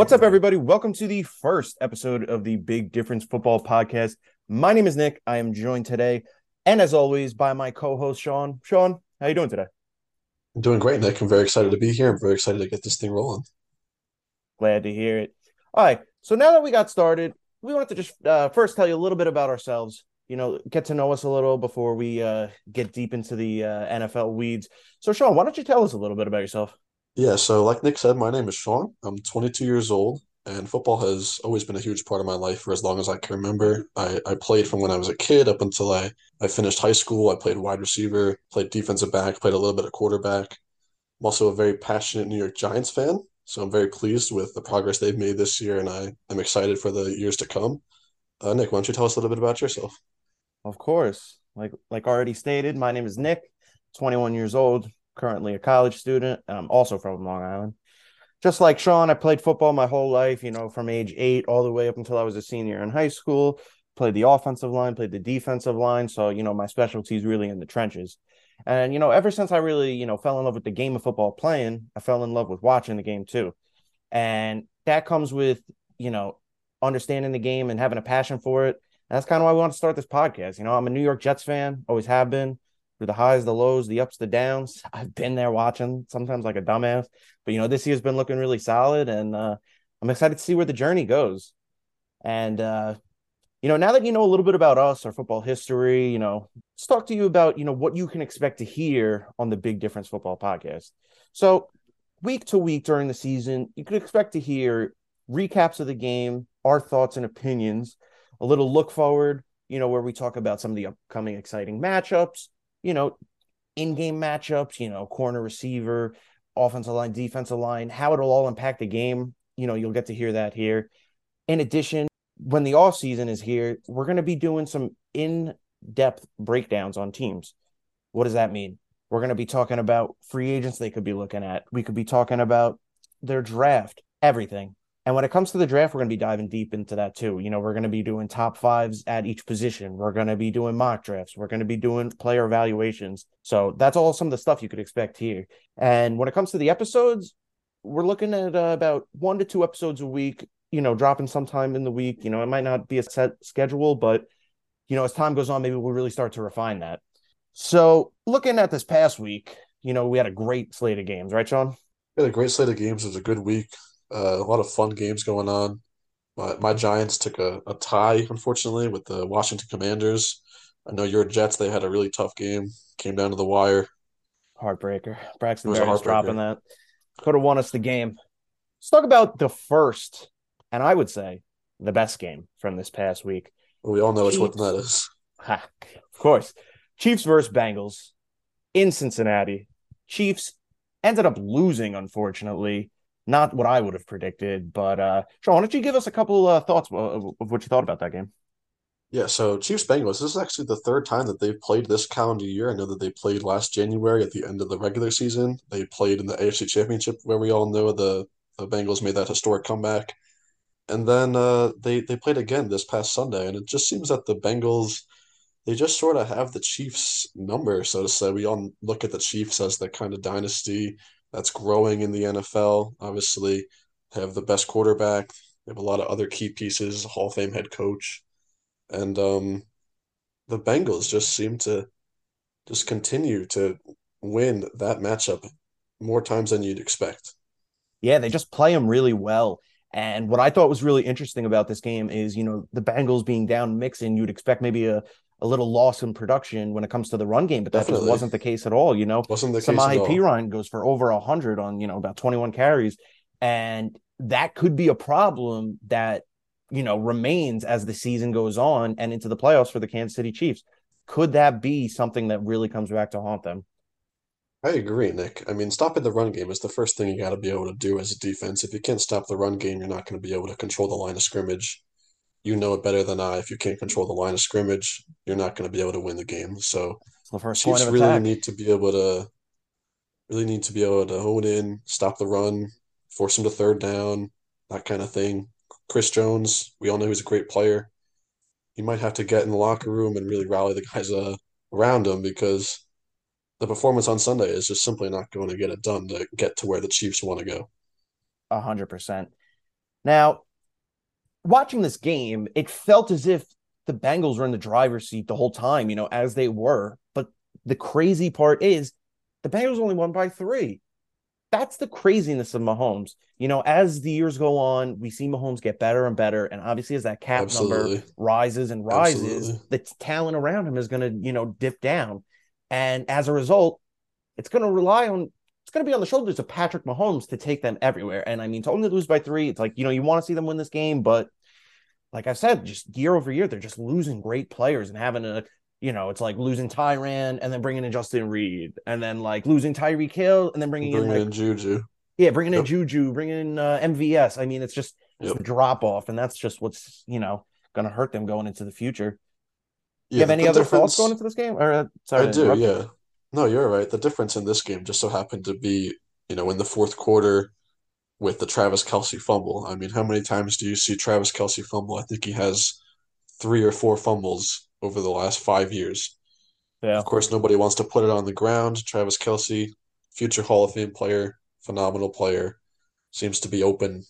What's up, everybody? Welcome to the first episode of the Big Difference Football Podcast. My name is Nick. I am joined today, and as always, by my co-host Sean. Sean, how you doing today? I'm doing great, Nick. I'm very excited to be here. I'm very excited to get this thing rolling. Glad to hear it. All right. So now that we got started, we wanted to just uh, first tell you a little bit about ourselves. You know, get to know us a little before we uh, get deep into the uh, NFL weeds. So, Sean, why don't you tell us a little bit about yourself? Yeah, so like Nick said, my name is Sean. I'm 22 years old, and football has always been a huge part of my life for as long as I can remember. I, I played from when I was a kid up until I, I finished high school. I played wide receiver, played defensive back, played a little bit of quarterback. I'm also a very passionate New York Giants fan, so I'm very pleased with the progress they've made this year, and I am excited for the years to come. Uh, Nick, why don't you tell us a little bit about yourself? Of course. Like like already stated, my name is Nick, 21 years old, currently a college student, I'm also from Long Island. Just like Sean, I played football my whole life, you know, from age eight all the way up until I was a senior in high school. Played the offensive line, played the defensive line. So, you know, my specialty is really in the trenches. And, you know, ever since I really, you know, fell in love with the game of football playing, I fell in love with watching the game too. And that comes with, you know, understanding the game and having a passion for it. And that's kind of why we want to start this podcast. You know, I'm a New York Jets fan, always have been through the highs, the lows, the ups, the downs. I've been there watching sometimes like a dumbass, but you know, this year's been looking really solid and uh, I'm excited to see where the journey goes. And, uh, you know, now that you know a little bit about us, our football history, you know, let's talk to you about, you know, what you can expect to hear on the Big Difference Football Podcast. So, week to week during the season, you could expect to hear recaps of the game, our thoughts and opinions, a little look forward, you know, where we talk about some of the upcoming exciting matchups, you know, in-game matchups, you know, corner receiver, offensive line, defensive line, how it'll all impact the game. You know, you'll get to hear that here. In addition, when the off season is here, we're going to be doing some in-depth breakdowns on teams. What does that mean? We're going to be talking about free agents they could be looking at. We could be talking about their draft, everything. And when it comes to the draft, we're going to be diving deep into that too. You know, we're going to be doing top fives at each position. We're going to be doing mock drafts. We're going to be doing player evaluations. So that's all some of the stuff you could expect here. And when it comes to the episodes, we're looking at uh, about one to two episodes a week, you know, dropping sometime in the week. You know, it might not be a set schedule, but, you know, as time goes on, maybe we'll really start to refine that. So looking at this past week, you know, we had a great slate of games, right, Sean? We had a great slate of games. It was a good week. Uh, a lot of fun games going on. My, my Giants took a, a tie, unfortunately, with the Washington Commanders. I know your Jets, they had a really tough game, came down to the wire. Heartbreaker. Braxton Berrios dropping that. Could have won us the game. Let's talk about the first, and I would say the best game from this past week. We all know which one that is. Ha, of course. Chiefs versus Bengals in Cincinnati. Chiefs ended up losing, unfortunately not what I would have predicted. But uh, Sean, why don't you give us a couple uh, thoughts of, of what you thought about that game? Yeah, so Chiefs Bengals. This is actually the third time that they've played this calendar year. I know that they played last January at the end of the regular season. They played in the AFC Championship, where we all know the the Bengals made that historic comeback, and then uh, they they played again this past Sunday. And it just seems that the Bengals they just sort of have the Chiefs number, so to say. We all look at the Chiefs as the kind of dynasty that's growing in the NFL. Obviously, have the best quarterback. They have a lot of other key pieces, Hall of Fame head coach, and um, the Bengals just seem to just continue to win that matchup more times than you'd expect. Yeah, they just play them really well. And what I thought was really interesting about this game is, you know, the Bengals being down Mixon, you'd expect maybe a a little loss in production when it comes to the run game, but that just wasn't the case at all. You know, wasn't the Samaje Perine goes for over a hundred on you know about twenty one carries, and that could be a problem that you know remains as the season goes on and into the playoffs for the Kansas City Chiefs. Could that be something that really comes back to haunt them? I agree, Nick. I mean, stopping the run game is the first thing you got to be able to do as a defense. If you can't stop the run game, you're not going to be able to control the line of scrimmage you know it better than I. If you can't control the line of scrimmage, you're not going to be able to win the game. So the first Chiefs really attack. need to be able to really need to be able to hone in, stop the run, force them to third down, that kind of thing. Chris Jones, we all know he's a great player. He might have to get in the locker room and really rally the guys uh, around him because the performance on Sunday is just simply not going to get it done to get to where the Chiefs want to go. A hundred percent. Now, watching this game, it felt as if the Bengals were in the driver's seat the whole time, you know, as they were. But the crazy part is the Bengals only won by three. That's the craziness of Mahomes. You know, as the years go on, we see Mahomes get better and better. And obviously, as that cap Absolutely. number rises and rises, Absolutely. the talent around him is going to, you know, dip down. And as a result, it's going to rely on it's going to be on the shoulders of Patrick Mahomes to take them everywhere. And I mean, to only lose by three, it's like, you know, you want to see them win this game, but like I said, just year over year, they're just losing great players and having a, you know, it's like losing Tyrann and then bringing in Justin Reid and then like losing Tyreek Hill and then bringing, Bringing in like, in Juju. yeah, bringing in Juju, bringing in uh, MVS. I mean, it's just Yep. drop off, and that's just what's you know going to hurt them going into the future. Yeah, you have any other difference- thoughts going into this game? Or uh, sorry, I do, yeah. No, you're right. The difference in this game just so happened to be, you know, in the fourth quarter with the Travis Kelce fumble. I mean, how many times do you see Travis Kelce fumble? I think he has three or four fumbles over the last five years. Yeah, Of course, nobody wants to put it on the ground. Travis Kelce, future Hall of Fame player, phenomenal player, seems to be open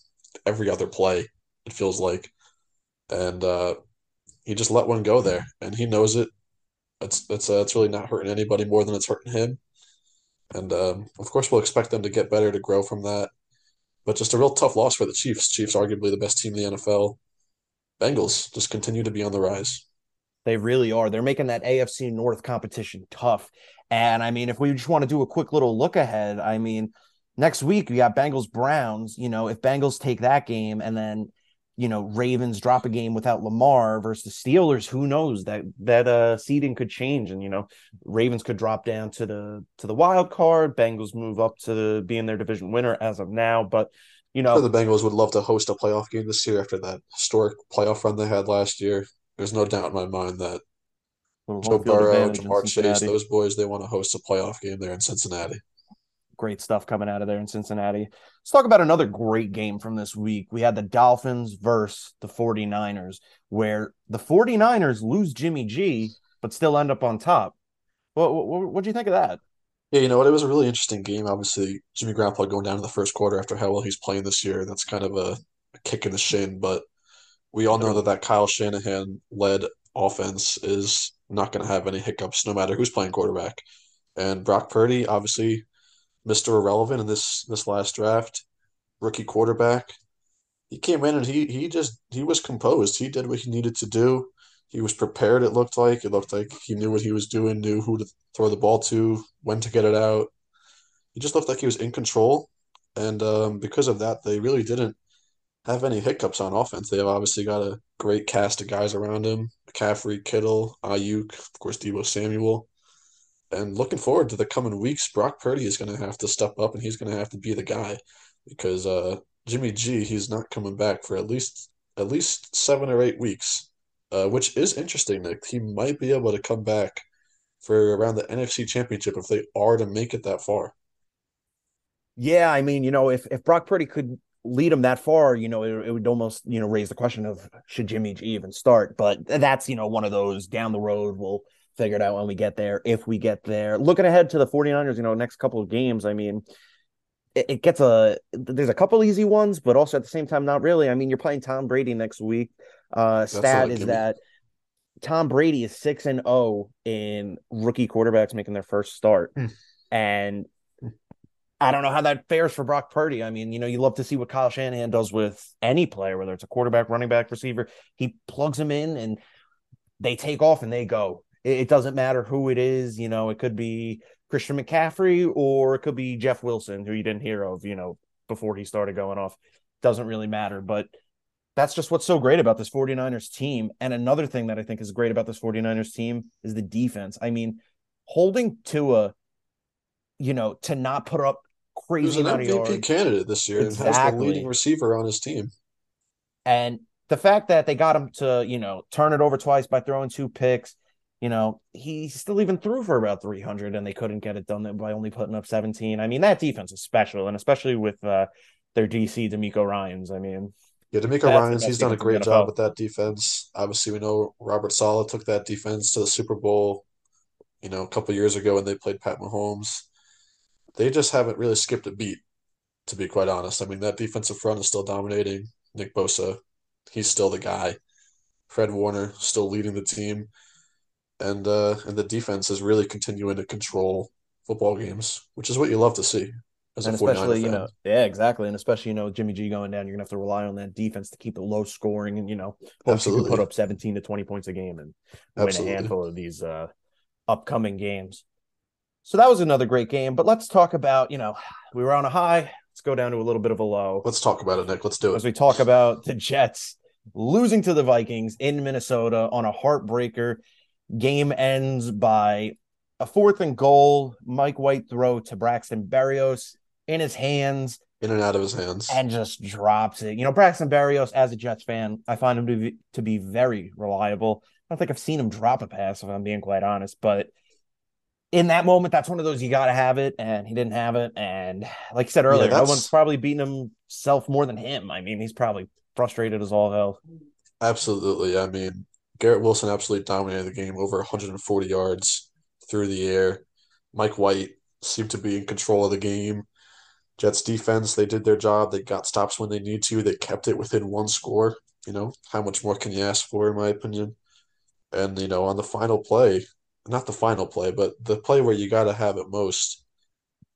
every other play, it feels like. And uh, he just let one go there, and he knows it. It's it's uh, it's really not hurting anybody more than it's hurting him. And um, of course, we'll expect them to get better to grow from that. But just a real tough loss for the Chiefs. Chiefs arguably the best team in the NFL. Bengals just continue to be on the rise. they really are. They're making that AFC North competition tough. And I mean, if we just want to do a quick little look ahead, I mean, next week we got Bengals Browns. You know, if Bengals take that game and then you know Ravens drop a game without Lamar versus the Steelers, who knows that that uh seeding could change, and you know Ravens could drop down to the to the wild card. Bengals move up to being their division winner as of now, but you know the Bengals would love to host a playoff game this year after that historic playoff run they had last year. There's no doubt in my mind that Joe Burrow, Ja'Marr Chase, those boys, they want to host a playoff game there in Cincinnati. Great stuff coming out of there in Cincinnati. Let's talk about another great game from this week. We had the Dolphins versus the 49ers, where the 49ers lose Jimmy G, but still end up on top. What what what do you think of that? Yeah, you know what? It was a really interesting game. Obviously, Jimmy Garoppolo going down in the first quarter after how well he's playing this year. That's kind of a, a kick in the shin, but we all know that that Kyle Shanahan led offense is not going to have any hiccups no matter who's playing quarterback. And Brock Purdy, obviously, Mr. Irrelevant in this this last draft, rookie quarterback. He came in and he he just he was composed. He did what he needed to do. He was prepared, it looked like. It looked like he knew what he was doing, knew who to throw the ball to, when to get it out. He just looked like he was in control. And um, because of that, they really didn't have any hiccups on offense. They have obviously got a great cast of guys around him McCaffrey, Kittle, Aiyuk, of course, Deebo Samuel. And looking forward to the coming weeks, Brock Purdy is going to have to step up and he's going to have to be the guy because uh, Jimmy G, he's not coming back for at least at least seven or eight weeks, uh, which is interesting, Nick. He might be able to come back for around the NFC Championship if they are to make it that far. Yeah, I mean, you know, if if Brock Purdy could lead him that far, you know, it, it would almost, you know, raise the question of should Jimmy G even start? But that's, you know, one of those down the road. We'll figure it out when we get there, if we get there. Looking ahead to the 49ers, you know, next couple of games, I mean, it, it gets a there's a couple easy ones, but also at the same time, not really. I mean, you're playing Tom Brady next week. Uh That's stat is that Tom Brady is six and zero in rookie quarterbacks making their first start, Hmm. and I don't know how that fares for Brock Purdy. I mean, you know, you love to see what Kyle Shanahan does with any player, whether it's a quarterback, running back, receiver. He plugs him in, and they take off and they go. It, it doesn't matter who it is. You know, it could be Christian McCaffrey or it could be Jeff Wilson, who you didn't hear of. You know, before he started going off, doesn't really matter, but that's just what's so great about this 49ers team. And another thing that I think is great about this 49ers team is the defense. I mean, holding Tua, you know, to not put up crazy an amount of MVP yards. candidate this year and has the Exactly. leading receiver on his team. And the fact that they got him to, you know, turn it over twice by throwing two picks, you know, he still even threw for about 300 and they couldn't get it done by only putting up 17. I mean, that defense is special. And especially with uh, their DC, DeMeco Ryans. I mean, Yeah, DeMeco Ryans, he's done a defense in the great job with that defense. Obviously, we know Robert Saleh took that defense to the Super Bowl, you know, a couple years ago when they played Pat Mahomes. They just haven't really skipped a beat, to be quite honest. I mean, that defensive front is still dominating. Nick Bosa, he's still the guy. Fred Warner still leading the team, and uh, and the defense is really continuing to control football games, which is what you love to see as and especially you know yeah exactly. And especially you know Jimmy G going down you're gonna have to rely on that defense to keep it low scoring and you know can put up 17 to 20 points a game and win Absolutely. a handful of these uh upcoming games. So that was another great game but let's talk about you know we were on a high. Let's go down to a little bit of a low. Let's talk about it Nick. Let's do it. As we talk about the Jets losing to the Vikings in Minnesota on a heartbreaker game ends by a fourth and goal Mike White throw to Braxton Berrios in his hands, in and out of his hands, and just drops it. You know, Braxton Berrios, as a Jets fan, I find him to be, to be very reliable. I don't think I've seen him drop a pass, if I'm being quite honest. But in that moment, that's one of those you got to have it, and he didn't have it. And like I said earlier, yeah, no one's probably beating himself more than him. I mean, he's probably frustrated as all hell. Absolutely. I mean, Garrett Wilson absolutely dominated the game, over 140 yards through the air. Mike White seemed to be in control of the game. Jets defense, they did their job. They got stops when they need to. They kept it within one score. You know, how much more can you ask for, in my opinion? And, you know, on the final play, not the final play, but the play where you got to have it most,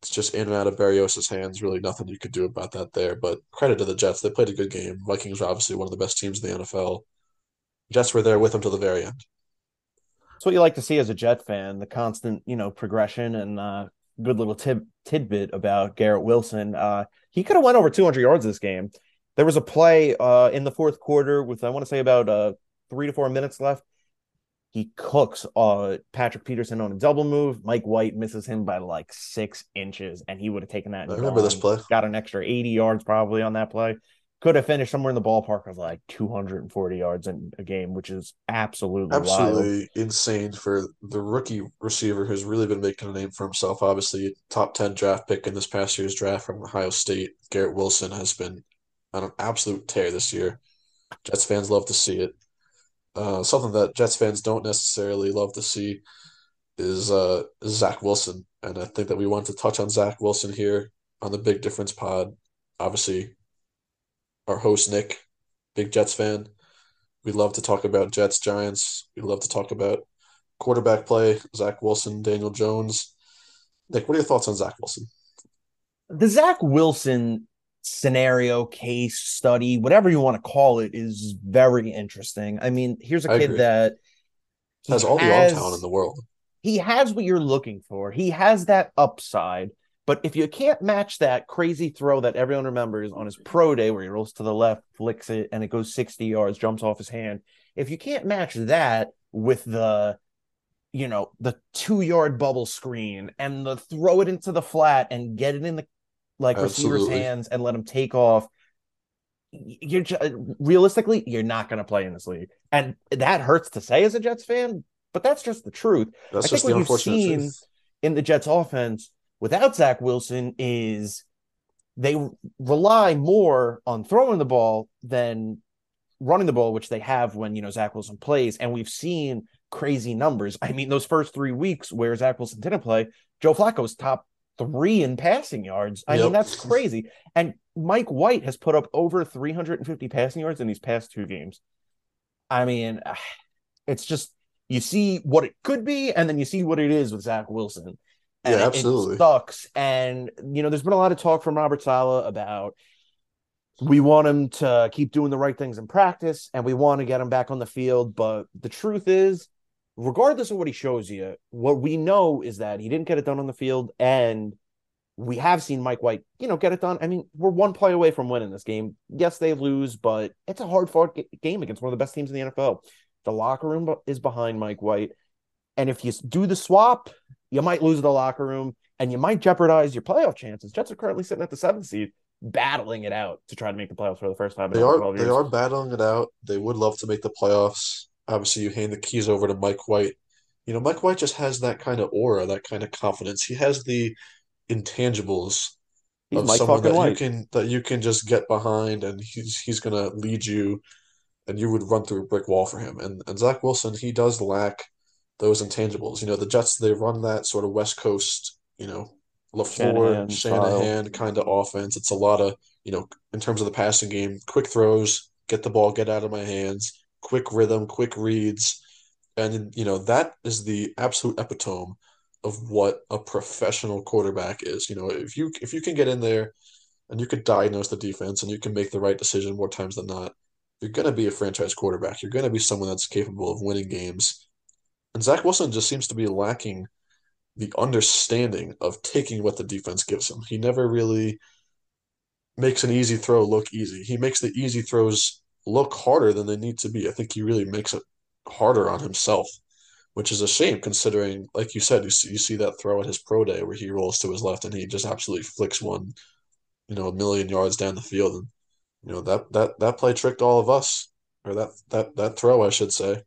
it's just in and out of Berrios' hands. Really nothing you could do about that there. But credit to the Jets. They played a good game. Vikings are obviously one of the best teams in the NFL. Jets were there with them to the very end. It's what you like to see as a Jet fan, the constant, you know, progression and uh, good little tid- tidbit about Garrett Wilson. Uh, he could have went over 200 yards this game. There was a play uh, in the fourth quarter with I want to say about uh, three to four minutes left. He cooks uh, Patrick Peterson on a double move. Mike White misses him by like six inches, and he would have taken that. I remember this play. Got an extra 80 yards probably on that play could have finished somewhere in the ballpark of like 240 yards in a game, which is absolutely absolutely wild. insane for the rookie receiver who's really been making a name for himself. Obviously, top 10 draft pick in this past year's draft from Ohio State. Garrett Wilson has been on an absolute tear this year. Jets fans love to see it. Uh, something that Jets fans don't necessarily love to see is uh, Zach Wilson, and I think that we want to touch on Zach Wilson here on the Big Difference Pod. Obviously, our host Nick, big Jets fan. We love to talk about Jets, Giants. We love to talk about quarterback play, Zach Wilson, Daniel Jones. Nick, what are your thoughts on Zach Wilson? The Zach Wilson scenario, case, study, whatever you want to call it, is very interesting. I mean, here's a kid that has all the arm talent in the world. He has what you're looking for. He has that upside but if you can't match that crazy throw that everyone remembers on his pro day where he rolls to the left, flicks it, and it goes 60 yards, jumps off his hand, if you can't match that with the you know the two yard bubble screen and the throw it into the flat and get it in the like Absolutely. receiver's hands and let him take off you're just, realistically you're not going to play in this league and that hurts to say as a jets fan but that's just the truth that's i think what you've seen truth. in the jets offense without Zach Wilson is they rely more on throwing the ball than running the ball, which they have when you know Zach Wilson plays. And we've seen crazy numbers. I mean, those first three weeks where Zach Wilson didn't play, Joe Flacco's top three in passing yards. I yep. mean, that's crazy. And Mike White has put up over 350 passing yards in these past two games. I mean, it's just you see what it could be, and then you see what it is with Zach Wilson. And yeah, absolutely. It sucks. And, you know, there's been a lot of talk from Robert Saleh about we want him to keep doing the right things in practice and we want to get him back on the field. But the truth is, regardless of what he shows you, what we know is that he didn't get it done on the field. And we have seen Mike White, you know, get it done. I mean, we're one play away from winning this game. Yes, they lose, but it's a hard fought game against one of the best teams in the NFL. The locker room is behind Mike White. And if you do the swap, you might lose the locker room and you might jeopardize your playoff chances. Jets are currently sitting at the seventh seed, battling it out to try to make the playoffs for the first time. They are they are battling it out. They would love to make the playoffs. Obviously, you hand the keys over to Mike White. You know, Mike White just has that kind of aura, that kind of confidence. He has the intangibles he's of Mike someone that White. you can that you can just get behind, and he's he's gonna lead you, and you would run through a brick wall for him. And and Zach Wilson, he does lack those intangibles. You know, the Jets they run that sort of West Coast, you know, LaFleur, Shanahan, kind of offense. It's a lot of, you know, in terms of the passing game, quick throws, get the ball, get out of my hands, quick rhythm, quick reads. And, you know, that is the absolute epitome of what a professional quarterback is. You know, if you if you can get in there and you can diagnose the defense and you can make the right decision more times than not, you're going to be a franchise quarterback. You're going to be someone that's capable of winning games. And Zach Wilson just seems to be lacking the understanding of taking what the defense gives him. He never really makes an easy throw look easy. He makes the easy throws look harder than they need to be. I think he really makes it harder on himself, which is a shame considering, like you said, you see, you see that throw at his pro day where he rolls to his left and he just absolutely flicks one, you know, a million yards down the field. And, you know, that, that, that play tricked all of us, or that, that, that throw, I should say.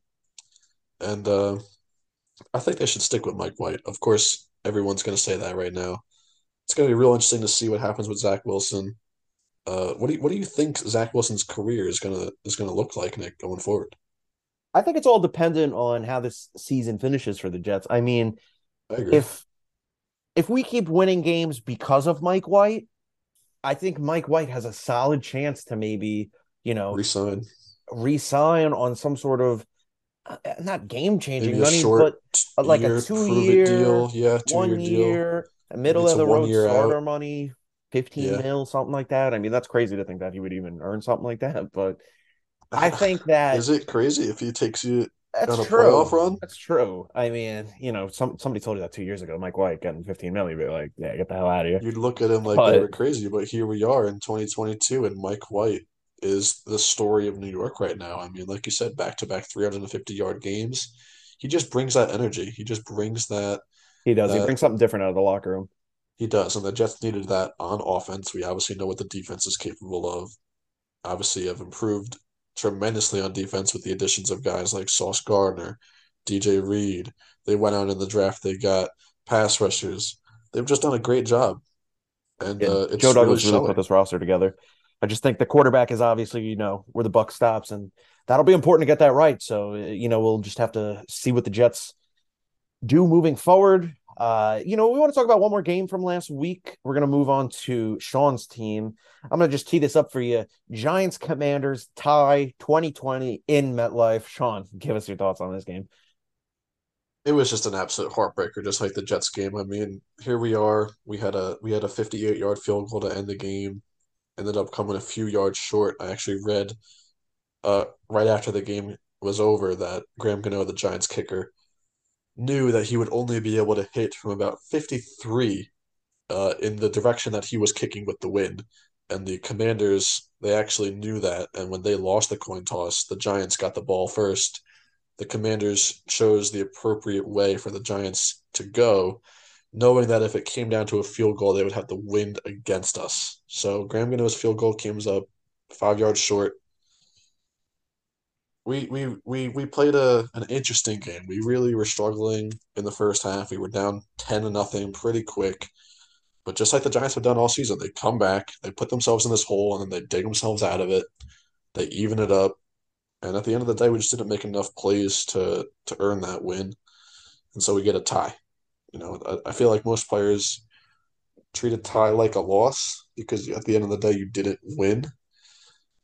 And, uh, I think they should stick with Mike White. Of course, everyone's going to say that right now. It's going to be real interesting to see what happens with Zach Wilson. Uh, what do you, what do you think Zach Wilson's career is gonna is gonna look like, Nick, going forward? I think it's all dependent on how this season finishes for the Jets. I mean, I if if we keep winning games because of Mike White, I think Mike White has a solid chance to maybe you know resign resign on some sort of Uh, not game changing money, but uh, like a two year deal, yeah, two one year, year, deal. middle of the road starter out. money, fifteen Yeah. mil, something like that. I mean, that's crazy to think that he would even earn something like that, but I ah, think that is it crazy if he takes you that's true. That's true. I mean, you know, some somebody told you that two years ago. Mike White getting fifteen mil, you'd be like, yeah, get the hell out of here. You'd look at him like But- they were crazy, but here we are in 2022, and Mike White is the story of New York right now. I mean, like you said, back to back 350 yard games. He just brings that energy. He just brings that. He does. he brings something different out of the locker room. He does, and the Jets needed that on offense. We obviously know what the defense is capable of. Obviously, have improved tremendously on defense with the additions of guys like Sauce Gardner, DJ Reed. They went out in the draft. They got pass rushers. They've just done a great job, and Yeah, uh, it's Joe Douglas really really put this roster together. I just think the quarterback is obviously, you know, where the buck stops, and that'll be important to get that right. So, uh, you know, we'll just have to see what the Jets do moving forward. Uh, you know, we want to talk about one more game from last week. We're going to move on to Sean's team. I'm going to just tee this up for you. Giants Commanders tie 2020 in MetLife. Sean, give us your thoughts on this game. It was just an absolute heartbreaker, just like the Jets game. I mean, here we are. We had a we had a 58 yard field goal to end the game. Ended up coming a few yards short. I actually read uh right after the game was over that Graham Gano, the Giants kicker, knew that he would only be able to hit from about 53 uh in the direction that he was kicking with the wind. And the Commanders, they actually knew that. And when they lost the coin toss, the Giants got the ball first the Commanders chose the appropriate way for the Giants to go, knowing that if it came down to a field goal, they would have the wind against us. So Graham Gano's field goal comes up five yards short. We we we we played a an interesting game. We really were struggling in the first half. We were down ten to nothing pretty quick. But just like the Giants have done all season, they come back, they put themselves in this hole, and then they dig themselves out of it. They even it up. And at the end of the day, we just didn't make enough plays to to earn that win, and so we get a tie. You know, I, I feel like most players treat a tie like a loss because at the end of the day, you didn't win.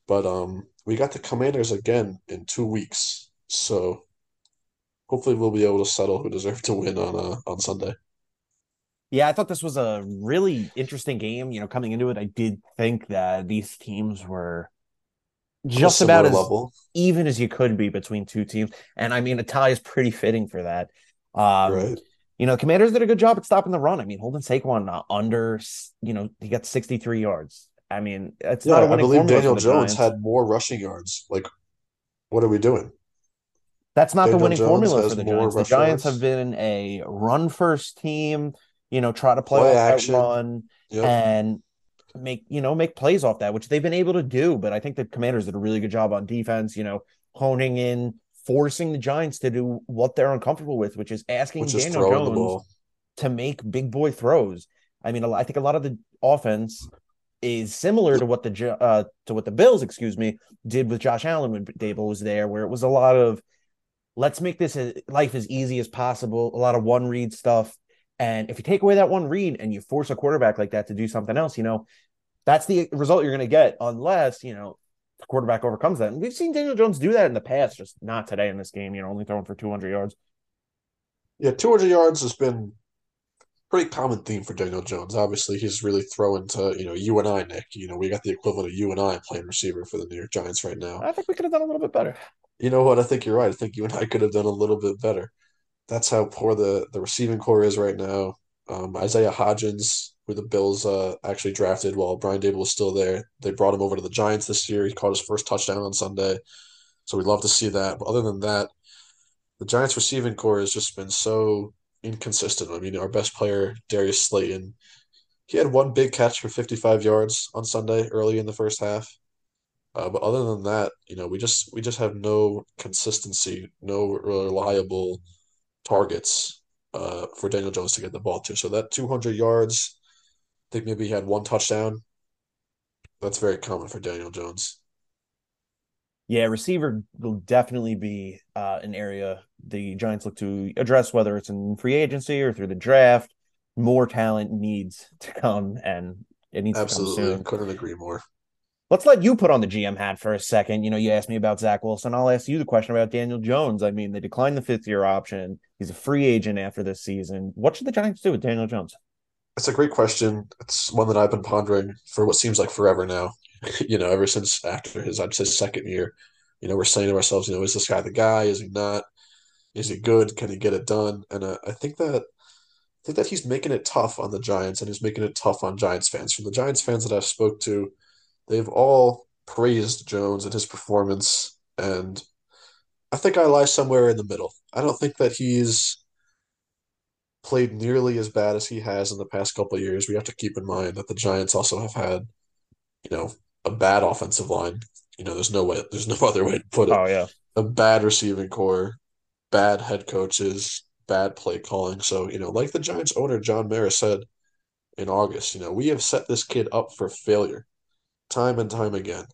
But um, we got the Commanders again in two weeks, so hopefully we'll be able to settle who deserved to win on uh, on Sunday. Yeah, I thought this was a really interesting game. You know, coming into it, I did think that these teams were just about as level. even as you could be between two teams. And I mean, a tie is pretty fitting for that. Um, right? You know, Commanders did a good job at stopping the run. I mean, holding Saquon uh, under, you know, he got 63 yards. I mean, it's Yeah, not a I believe Daniel Jones Giants. had more rushing yards. Like, what are we doing? That's not the winning Jones formula for the Giants. The Giants yards. have been a run first team, you know, try to play, Play action. run Yep. and make, you know, make plays off that, which they've been able to do. But I think the commanders did a really good job on defense, you know, honing in, forcing the Giants to do what they're uncomfortable with, which is asking which is Daniel Jones to make big boy throws. I mean, I think a lot of the offense is similar to what the uh to what the Bills, excuse me, did with Josh Allen when Daboll was there, where it was a lot of let's make this life as easy as possible, a lot of one read stuff, And if you take away that one read and you force a quarterback like that to do something else, you know, that's the result you're going to get unless, you know, the quarterback overcomes that. And we've seen Daniel Jones do that in the past, just not today in this game, you know, only throwing for 200 yards. Yeah, 200 yards has been pretty common theme for Daniel Jones. Obviously, he's really throwing to, you know, you and I, Nick. You know, we got the equivalent of you and I playing receiver for the New York Giants right now. I think we could have done a little bit better. You know what? I think you're right. I think you and I could have done a little bit better. That's how poor the, the receiving corps is right now. Um, Isaiah Hodgins, who the Bills uh, actually drafted while Brian Daboll was still there, they brought him over to the Giants this year. He caught his first touchdown on Sunday. So we'd love to see that. But other than that, the Giants receiving corps has just been so inconsistent. I mean, our best player, Darius Slayton, he had one big catch for 55 yards on Sunday early in the first half. Uh, but other than that, you know, we just we just have no consistency, no reliable targets uh, for Daniel Jones to get the ball to. So that 200 yards, think maybe he had one touchdown. That's very common for Daniel Jones. Yeah, receiver will definitely be uh, an area the Giants look to address, whether it's in free agency or through the draft. More talent needs to come, and it needs Absolutely. to come soon. Couldn't agree more. Let's let you put on the GM hat for a second. You know, you asked me about Zach Wilson. I'll ask you the question about Daniel Jones. I mean, they declined the fifth year option. He's a free agent after this season. What should the Giants do with Daniel Jones? It's a great question. It's one that I've been pondering for what seems like forever now. you know, ever since after his, I'd say, second year, you know, we're saying to ourselves, you know, is this guy the guy? Is he not? Is he good? Can he get it done? And uh, I think that I think that he's making it tough on the Giants, and he's making it tough on Giants fans. From the Giants fans that I've spoke to, they've all praised Jones and his performance, and I think I lie somewhere in the middle. I don't think that he's played nearly as bad as he has in the past couple of years. We have to keep in mind that the Giants also have had, you know, a bad offensive line. You know, there's no way, there's no other way to put it. Oh yeah, a bad receiving corps, bad head coaches, bad play calling. So, you know, like the Giants owner John Mara said in August, you know, we have set this kid up for failure time and time again.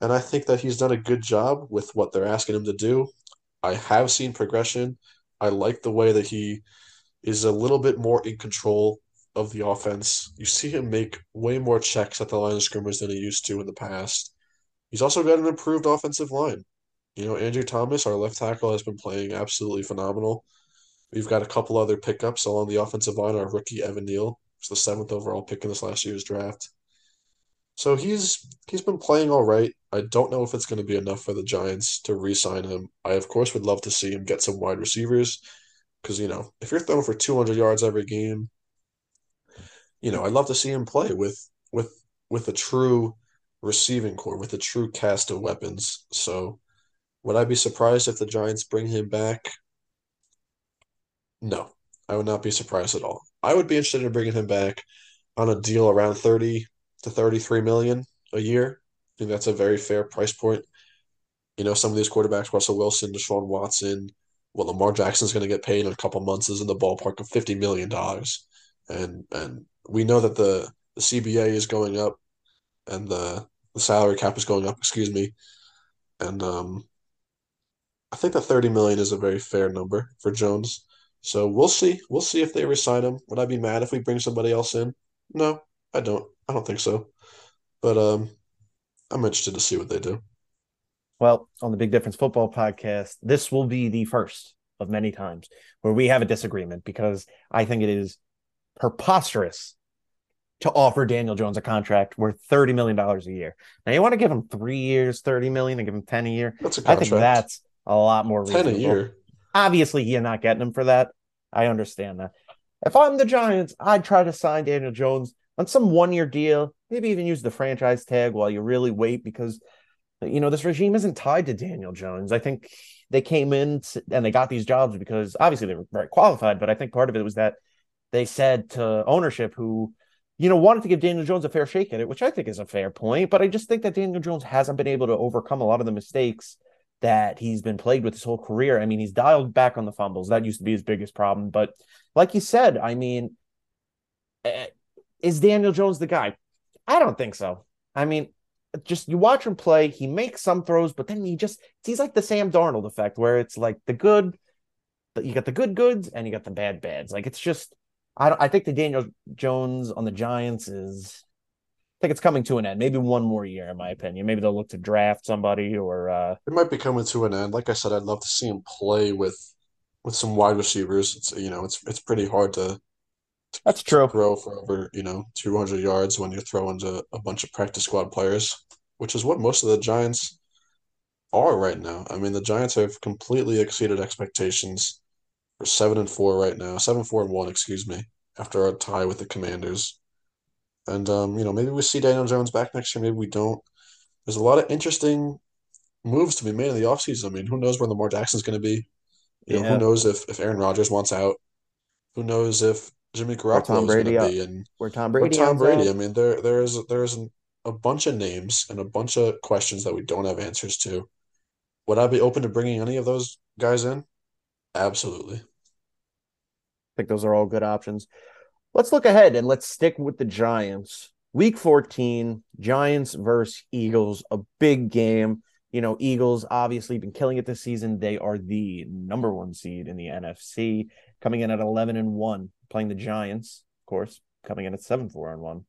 And I think that he's done a good job with what they're asking him to do. I have seen progression. I like the way that he is a little bit more in control of the offense. You see him make way more checks at the line of scrimmage than he used to in the past. He's also got an improved offensive line. You know, Andrew Thomas, our left tackle, has been playing absolutely phenomenal. We've got a couple other pickups along the offensive line. Our rookie Evan Neal was the seventh overall pick in this last year's draft. So he's he's been playing all right. I don't know if it's going to be enough for the Giants to re-sign him. I of course would love to see him get some wide receivers because you know if you're throwing for 200 yards every game, you know I'd love to see him play with with with a true receiving corps with a true cast of weapons. So would I be surprised if the Giants bring him back? No, I would not be surprised at all. I would be interested in bringing him back on a deal around 30 to 33 million a year. I think that's a very fair price point. You know, some of these quarterbacks, Russell Wilson, Deshaun Watson, well, Lamar Jackson's going to get paid in a couple months is in the ballpark of $50 million. And and we know that the, the CBA is going up and the, the salary cap is going up, excuse me. And um, I think that 30 million is a very fair number for Jones. So we'll see. We'll see if they resign him. Would I be mad if we bring somebody else in? No, I don't. I don't think so. But um, I'm interested to see what they do. Well, on the Big Difference Football podcast, this will be the first of many times where we have a disagreement because I think it is preposterous to offer Daniel Jones a contract worth thirty million dollars a year. Now you want to give him three years, thirty million, and give him ten a year. That's a contract. I think that's a lot more reasonable. ten a year. Obviously, you're not getting him for that. I understand that. If I'm the Giants, I'd try to sign Daniel Jones on some one year deal, maybe even use the franchise tag while you really wait because, you know, this regime isn't tied to Daniel Jones. I think they came in and they got these jobs because obviously they were very qualified, but I think part of it was that they said to ownership who, you know, wanted to give Daniel Jones a fair shake at it, which I think is a fair point. But I just think that Daniel Jones hasn't been able to overcome a lot of the mistakes that he's been plagued with his whole career. I mean, he's dialed back on the fumbles. That used to be his biggest problem. But like you said, I mean, eh, is Daniel Jones the guy? I don't think so. I mean, just you watch him play, he makes some throws, but then he just he's like the Sam Darnold effect, where it's like the good, you got the good goods and you got the bad bads. Like it's just I don't I think the Daniel Jones on the Giants is I think it's coming to an end. Maybe one more year, in my opinion. Maybe they'll look to draft somebody or uh It might be coming to an end. Like I said, I'd love to see him play with with some wide receivers. It's you know, it's it's pretty hard to that's true. throw for over, you know, 200 yards when you're throwing to a bunch of practice squad players, which is what most of the Giants are right now. I mean, the Giants have completely exceeded expectations. We're seven and four right now, seven four and one, excuse me, after our tie with the Commanders. And um, you know, maybe we see Daniel Jones back next year, maybe we don't. There's a lot of interesting moves to be made in the offseason. I mean, who knows where Lamar Jackson's going to be? You know, who knows if if Aaron Rodgers wants out? Who knows if Jimmy Garoppolo is going to be in Where Tom Brady Tom Brady? I mean, there there is there is an, a bunch of names and a bunch of questions that we don't have answers to. Would I be open to bringing any of those guys in? Absolutely. I think those are all good options. Let's look ahead and let's stick with the Giants. Week 14, Giants versus Eagles, a big game. You know, Eagles obviously been killing it this season. They are the number one seed in the NFC, coming in at 11 and 1, playing the Giants, of course, coming in at 7 4 and 1.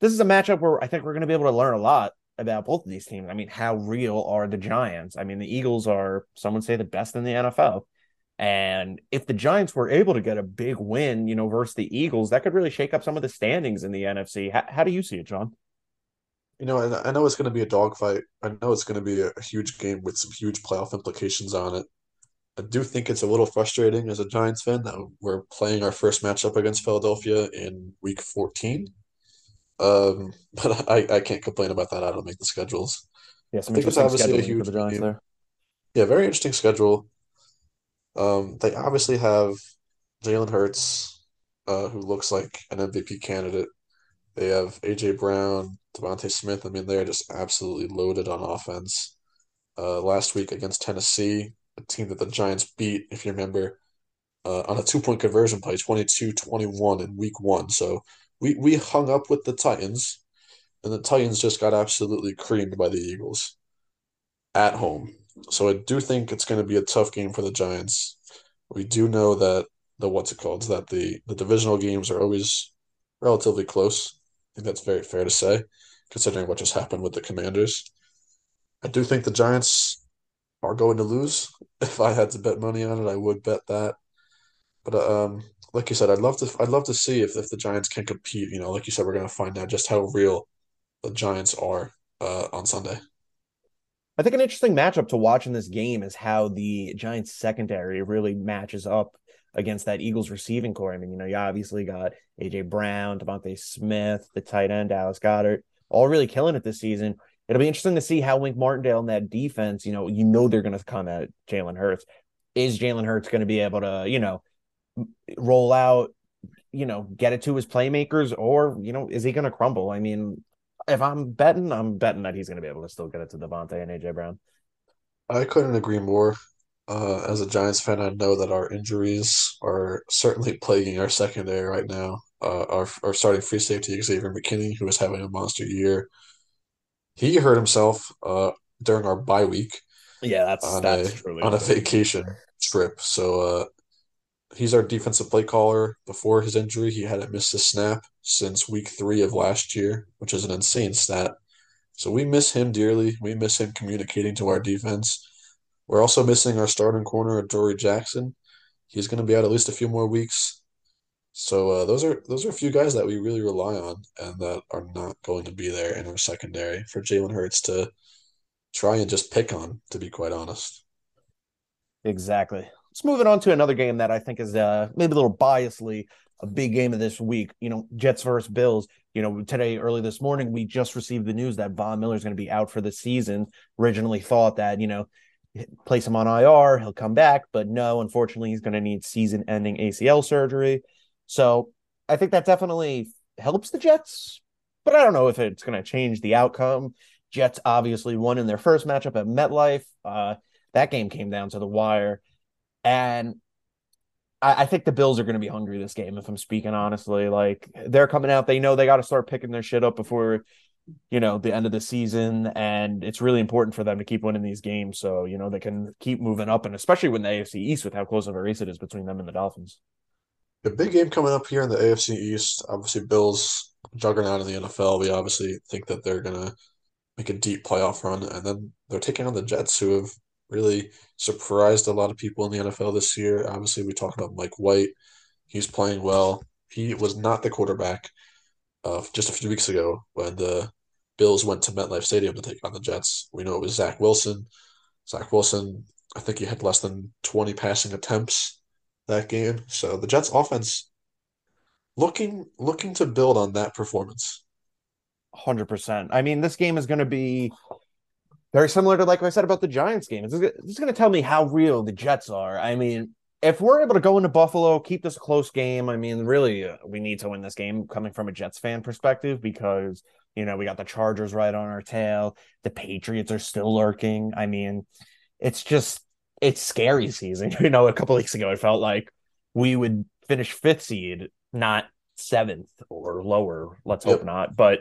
This is a matchup where I think we're going to be able to learn a lot about both of these teams. I mean, how real are the Giants? I mean, the Eagles are, some would say, the best in the NFL. And if the Giants were able to get a big win, you know, versus the Eagles, that could really shake up some of the standings in the NFC. How, how do you see it, Sean? You know, I know it's going to be a dogfight. I know it's going to be a huge game with some huge playoff implications on it. I do think it's a little frustrating as a Giants fan that we're playing our first matchup against Philadelphia in week 14. Um, but I, I can't complain about that. I don't make the schedules. Yeah, I think it's obviously a huge the Giants game. there. Yeah, very interesting schedule. Um, they obviously have Jalen Hurts, uh, who looks like an MVP candidate. They have AJ Brown, DeVonta Smith. I mean, they're just absolutely loaded on offense. Uh, last week against Tennessee, a team that the Giants beat, if you remember, uh, on a two-point conversion play, 22-21 in week one. So we, we hung up with the Titans, and the Titans just got absolutely creamed by the Eagles at home. So I do think it's going to be a tough game for the Giants. We do know that the what's it called that the the divisional games are always relatively close. I think that's very fair to say, considering what just happened with the Commanders. I do think the Giants are going to lose. If I had to bet money on it, I would bet that. But um, like you said, I'd love to I'd love to see if if the Giants can compete. You know, like you said, we're to find out just how real the Giants are uh, on Sunday. I think an interesting matchup to watch in this game is how the Giants secondary really matches up against that Eagles receiving corps. I mean, you know, you obviously got AJ Brown, DeVonta Smith, the tight end, Dallas Goedert, all really killing it this season. It'll be interesting to see how Wink Martindale and that defense, you know, you know they're to come at Jalen Hurts. Is Jalen Hurts to be able to, you know, roll out, you know, get it to his playmakers, or you know, is he going to crumble? I mean, if I'm betting, I'm betting that he's going to be able to still get it to DeVonta and AJ Brown. I couldn't agree more. Uh, as a Giants fan, I know that our injuries are certainly plaguing our secondary right now. Uh, our our starting free safety Xavier McKinney, who is having a monster year, he hurt himself uh, during our bye week Yeah, that's on that's a on a vacation trip. So uh, he's our defensive play caller. Before his injury, he hadn't missed a snap since week three of last year, which is an insane stat. So we miss him dearly. We miss him communicating to our defense. We're also missing our starting corner, Dory Jackson. He's going to be out at least a few more weeks. So uh, those are those are a few guys that we really rely on and that are not going to be there in our secondary for Jalen Hurts to try and just pick on, to be quite honest. Exactly. Let's move it on to another game that I think is uh, maybe a little biasly a big game of this week. You know, Jets versus Bills. You know, today, early this morning, we just received the news that Von Miller is going to be out for the season. Originally thought that, you know, place him on IR, he'll come back, but no, unfortunately, he's going to need season ending ACL surgery. So I think that definitely helps the Jets, but I don't know if it's going to change the outcome. Jets obviously won in their first matchup at MetLife. Uh, that game came down to the wire. And I, I think the Bills are going to be hungry this game, if I'm speaking honestly. Like they're coming out, they know they got to start picking their shit up before, you know, the end of the season. And it's really important for them to keep winning these games so, you know, they can keep moving up. And especially when the AFC East with how close of a race it is between them and the Dolphins. The big game coming up here in the AFC East, obviously Bills juggernaut in the NFL. We obviously think that they're gonna make a deep playoff run, and then they're taking on the Jets, who have really surprised a lot of people in the NFL this year. Obviously, we talked about Mike White. He's playing well. He was not the quarterback uh, just a few weeks ago when the Bills went to MetLife Stadium to take on the Jets. We know it was Zach Wilson. Zach Wilson, I think he had less than 20 passing attempts that game. So the Jets offense looking looking to build on that performance. 100%. I mean, this game is going to be very similar to like I said about the Giants game. This is going to tell me how real the Jets are. I mean, if we're able to go into Buffalo, keep this a close game, I mean, really, uh, we need to win this game coming from a Jets fan perspective because, you know, we got the Chargers right on our tail. The Patriots are still lurking. I mean, it's just, it's scary season. You know, a couple weeks ago, it felt like we would finish fifth seed, not seventh or lower. Let's yep. hope not. But.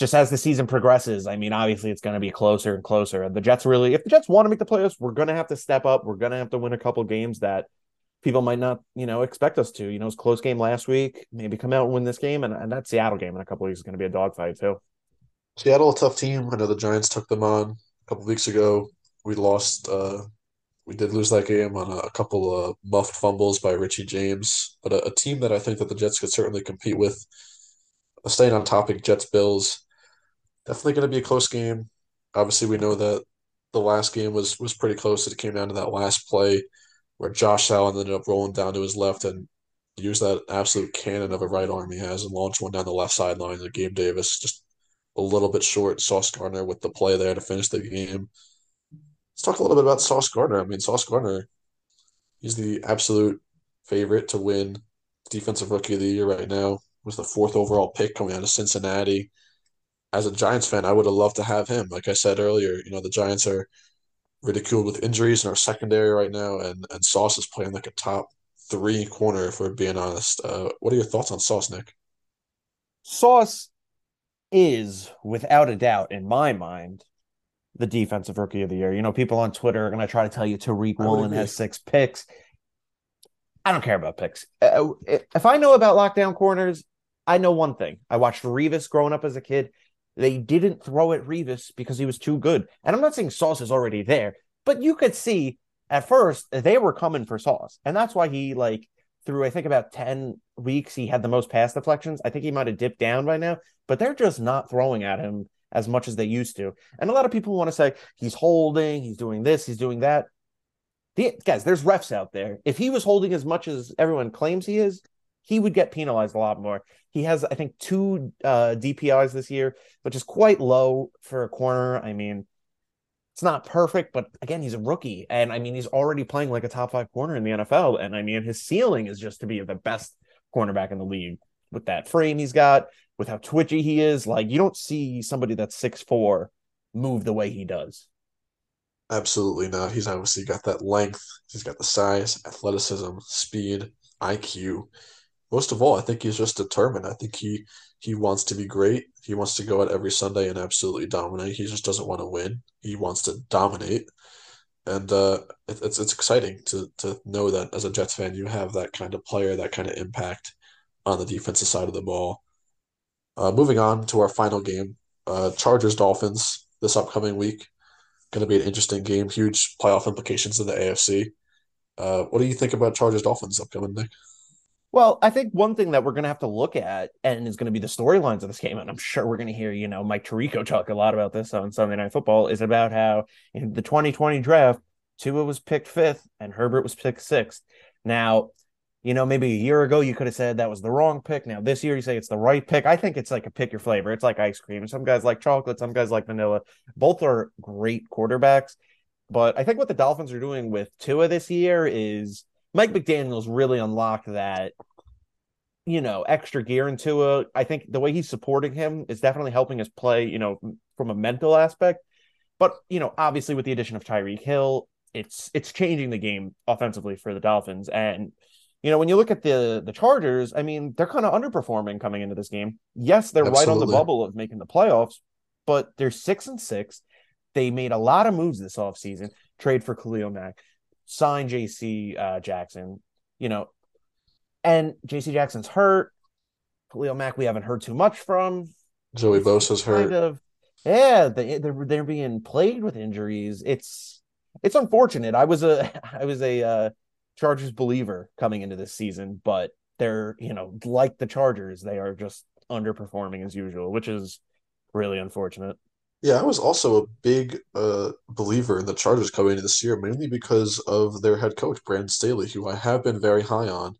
Just as the season progresses, I mean, obviously it's going to be closer and closer. And the Jets really, if the Jets want to make the playoffs, we're going to have to step up. We're going to have to win a couple games that people might not, you know, expect us to. You know, it it's close game last week. Maybe come out and win this game, and, and that Seattle game in a couple weeks is going to be a dogfight too. Seattle, a tough team. I know the Giants took them on a couple weeks ago. We lost. uh We did lose that game on a, a couple of muffed fumbles by Richie James, but a, a, team that I think that the Jets could certainly compete with. Staying on topic, Jets Bills, definitely going to be a close game. Obviously, we know that the last game was was pretty close. It came down to that last play where Josh Allen ended up rolling down to his left and used that absolute cannon of a right arm he has and launched one down the left sideline to Gabe Davis. Just a little bit short. Sauce Gardner with the play there to finish the game. Let's talk a little bit about Sauce Gardner. I mean, Sauce Gardner, he's the absolute favorite to win Defensive Rookie of the Year right now. Was the fourth overall pick coming out of Cincinnati. As a Giants fan, I would have loved to have him. Like I said earlier, you know, the Giants are ridiculed with injuries in our secondary right now, and and Sauce is playing like a top three corner. If we're being honest, uh, what are your thoughts on Sauce, Nick? Sauce is, without a doubt, in my mind, the defensive rookie of the year. You know, people on Twitter are going to try to tell you Tariq Woolen has six picks. I don't care about picks. Uh, if I know about lockdown corners, I know one thing. I watched Revis growing up as a kid. They didn't throw at Revis because he was too good. And I'm not saying Sauce is already there, but you could see at first they were coming for Sauce. And that's why he like through I think about 10 weeks he had the most pass deflections. I think he might have dipped down by now, but they're just not throwing at him as much as they used to. And a lot of people want to say he's holding, he's doing this, he's doing that. The, guys, there's refs out there. If he was holding as much as everyone claims he is, he would get penalized a lot more. He has, I think, two uh, DPIs this year, which is quite low for a corner. I mean, it's not perfect, but again, he's a rookie, and I mean, he's already playing like a top five corner in the NFL, and I mean, his ceiling is just to be the best cornerback in the league with that frame he's got, with how twitchy he is. Like, you don't see somebody that's six four move the way he does. Absolutely not. He's obviously got that length. He's got the size, athleticism, speed, IQ most of all, I think he's just determined. I think he he wants to be great. He wants to go out every Sunday and absolutely dominate. He just doesn't want to win. He wants to dominate, and uh, it, it's it's exciting to to know that as a Jets fan, you have that kind of player, that kind of impact on the defensive side of the ball. Uh, moving on to our final game, uh, Chargers Dolphins this upcoming week. Going to be an interesting game. Huge playoff implications in the AFC. Uh, what do you think about Chargers Dolphins upcoming, Nick? Well, I think one thing that we're going to have to look at and is going to be the storylines of this game, and I'm sure we're going to hear, you know, Mike Tirico talk a lot about this on Sunday Night Football, is about how in the 2020 draft, Tua was picked fifth and Herbert was picked sixth. Now, you know, maybe a year ago you could have said that was the wrong pick. Now this year you say it's the right pick. I think it's like a pick your flavor. It's like ice cream. Some guys like chocolate, some guys like vanilla. Both are great quarterbacks. But I think what the Dolphins are doing with Tua this year is Mike McDaniel's really unlocked that, you know, extra gear into it. I think the way he's supporting him is definitely helping us play, you know, from a mental aspect. But you know, obviously with the addition of Tyreek Hill, it's it's changing the game offensively for the Dolphins. And you know, when you look at the the Chargers, I mean, they're kind of underperforming coming into this game. Yes, they're Absolutely. right on the bubble of making the playoffs, but they're six and six. They made a lot of moves this offseason. Trade for Khalil Mack sign JC uh, Jackson. You know, and JC Jackson's hurt. Khalil Mack, we haven't heard too much from. Joey Bosa's hurt. Kind of, yeah, they, they're they're being plagued with injuries. It's it's unfortunate. I was a I was a uh, Chargers believer coming into this season, but they're you know like the Chargers, they are just underperforming as usual, which is really unfortunate. Yeah, I was also a big uh, believer in the Chargers coming into this year, mainly because of their head coach, Brandon Staley, who I have been very high on.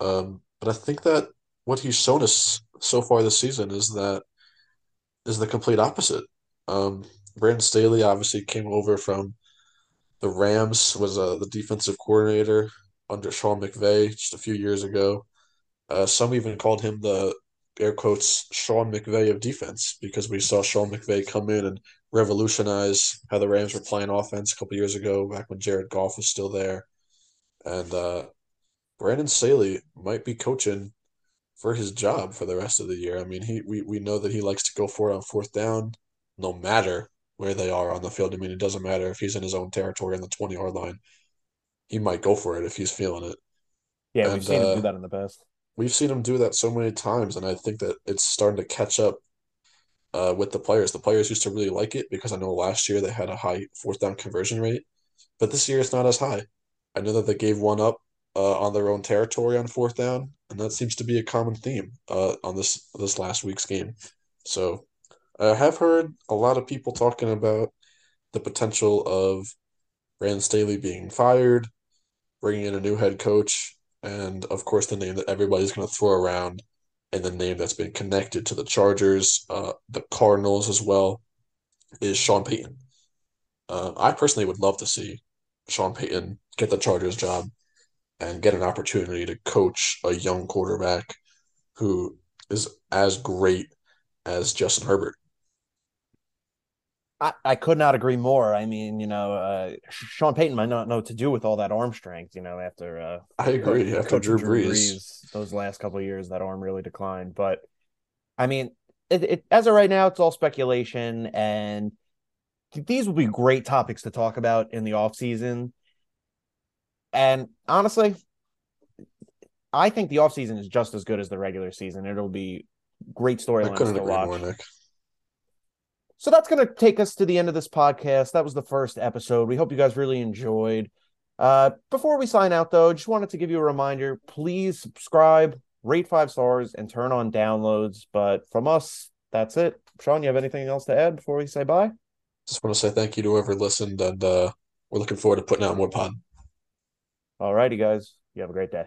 Um, but I think that what he's shown us so far this season is that is the complete opposite. Um, Brandon Staley obviously came over from the Rams, was uh, the defensive coordinator under Sean McVay just a few years ago. Uh, some even called him the air quotes Sean McVay of defense because we saw Sean McVay come in and revolutionize how the Rams were playing offense a couple years ago, back when Jared Goff was still there. And uh, Brandon Staley might be coaching for his job for the rest of the year. I mean, he we, we know that he likes to go for it on fourth down, no matter where they are on the field. I mean, it doesn't matter if he's in his own territory on the 20 yard line. He might go for it if he's feeling it. Yeah, and, we've seen uh, him do that in the past. We've seen him do that so many times, and I think that it's starting to catch up uh, with the players. The players used to really like it because I know last year they had a high fourth down conversion rate, but this year it's not as high. I know that they gave one up uh, on their own territory on fourth down, and that seems to be a common theme uh, on this this last week's game. So I have heard a lot of people talking about the potential of Rand Staley being fired, bringing in a new head coach, and of course the name that everybody's going to throw around, and the name that's been connected to the Chargers, uh, the Cardinals as well, is Sean Payton. Uh, I personally would love to see Sean Payton get the Chargers job and get an opportunity to coach a young quarterback who is as great as Justin Herbert. I, I could not agree more. I mean, you know, uh, Sean Payton might not know what to do with all that arm strength. You know, after uh, I agree after Drew Brees. Brees. those last couple years, that arm really declined. But I mean, it, it, as of right now, it's all speculation, and these will be great topics to talk about in the off season. And honestly, I think the offseason is just as good as the regular season. It'll be great storylines to watch. More, so that's going to take us to the end of this podcast. That was the first episode. We hope you guys really enjoyed. Uh, before we sign out, though, just wanted to give you a reminder please subscribe, rate five stars, and turn on downloads. But from us, that's it. Sean, you have anything else to add before we say bye? Just want to say thank you to whoever listened, and uh, we're looking forward to putting out more pod. All righty, guys. You have a great day.